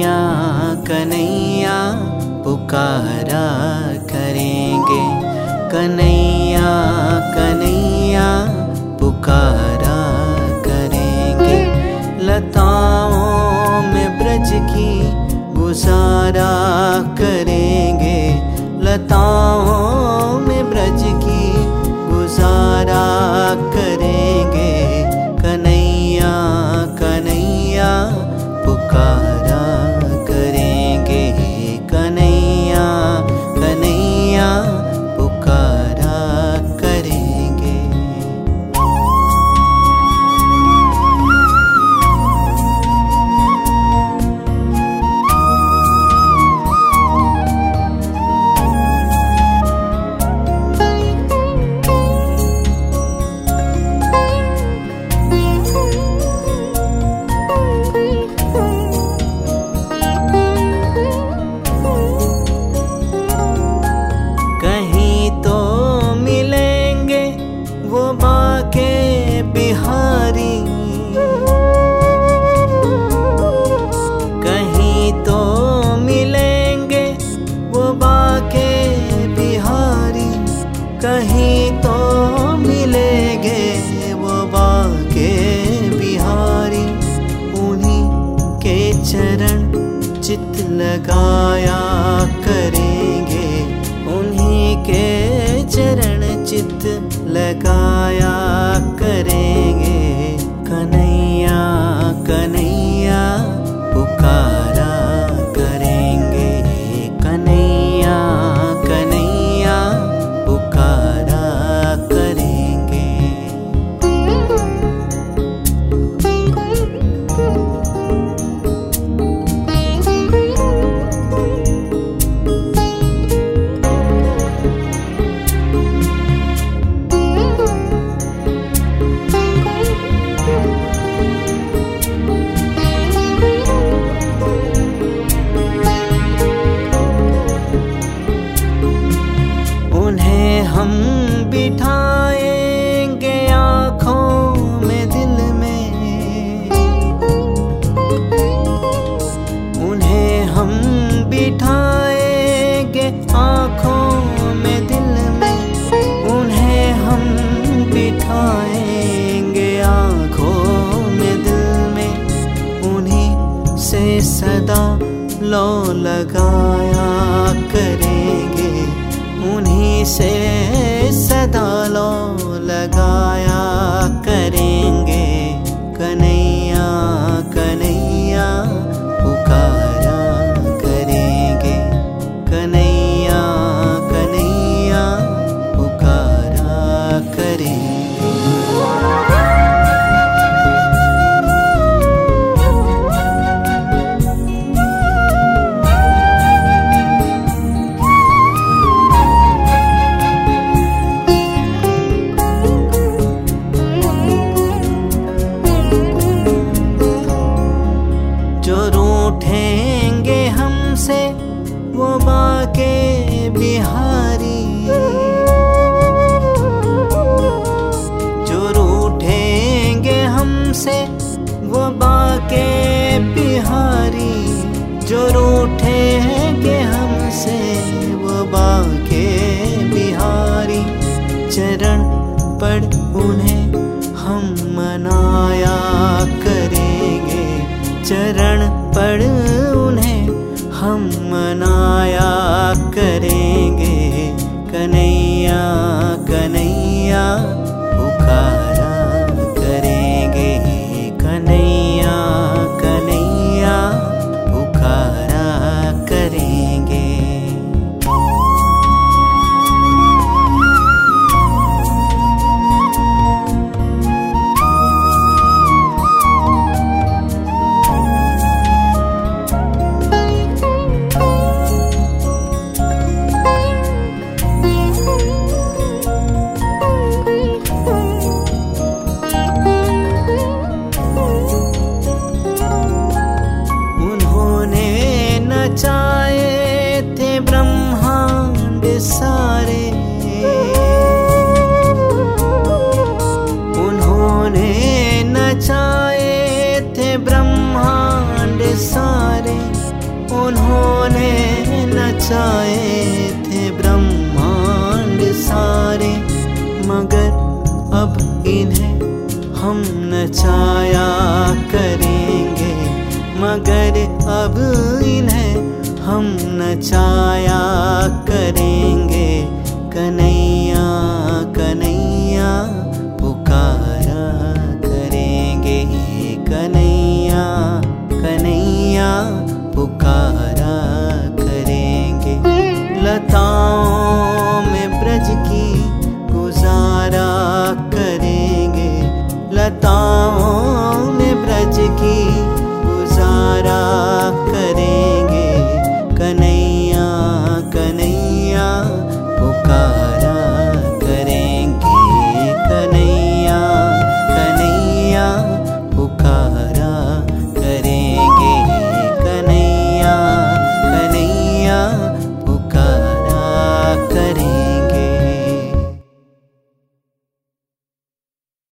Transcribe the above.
कन्हैया कन्हैया पुकारा करेंगे। कन्हैया कन्हैया पुकारा करेंगे। लताओं में ब्रज की गुजारा करेंगे। लताओं चरण चित लगाया करेंगे। उन्हीं के चरण चित लगाया करेंगे। हम बिठाएँगे आँखों में दिल में। उन्हें हम बिठाएँगे आँखों में दिल में। उन्हें हम बिठाएँगे आँखों में दिल में। उन्हीं से सदा लो लगाया करेंगे उन्हीं से सदा लो लगाया करेंगे चरण नचाए थे ब्रह्मांड सारे, मगर अब इन्हें हम नचाया करेंगे। मगर अब इन्हें हम नचाया करेंगे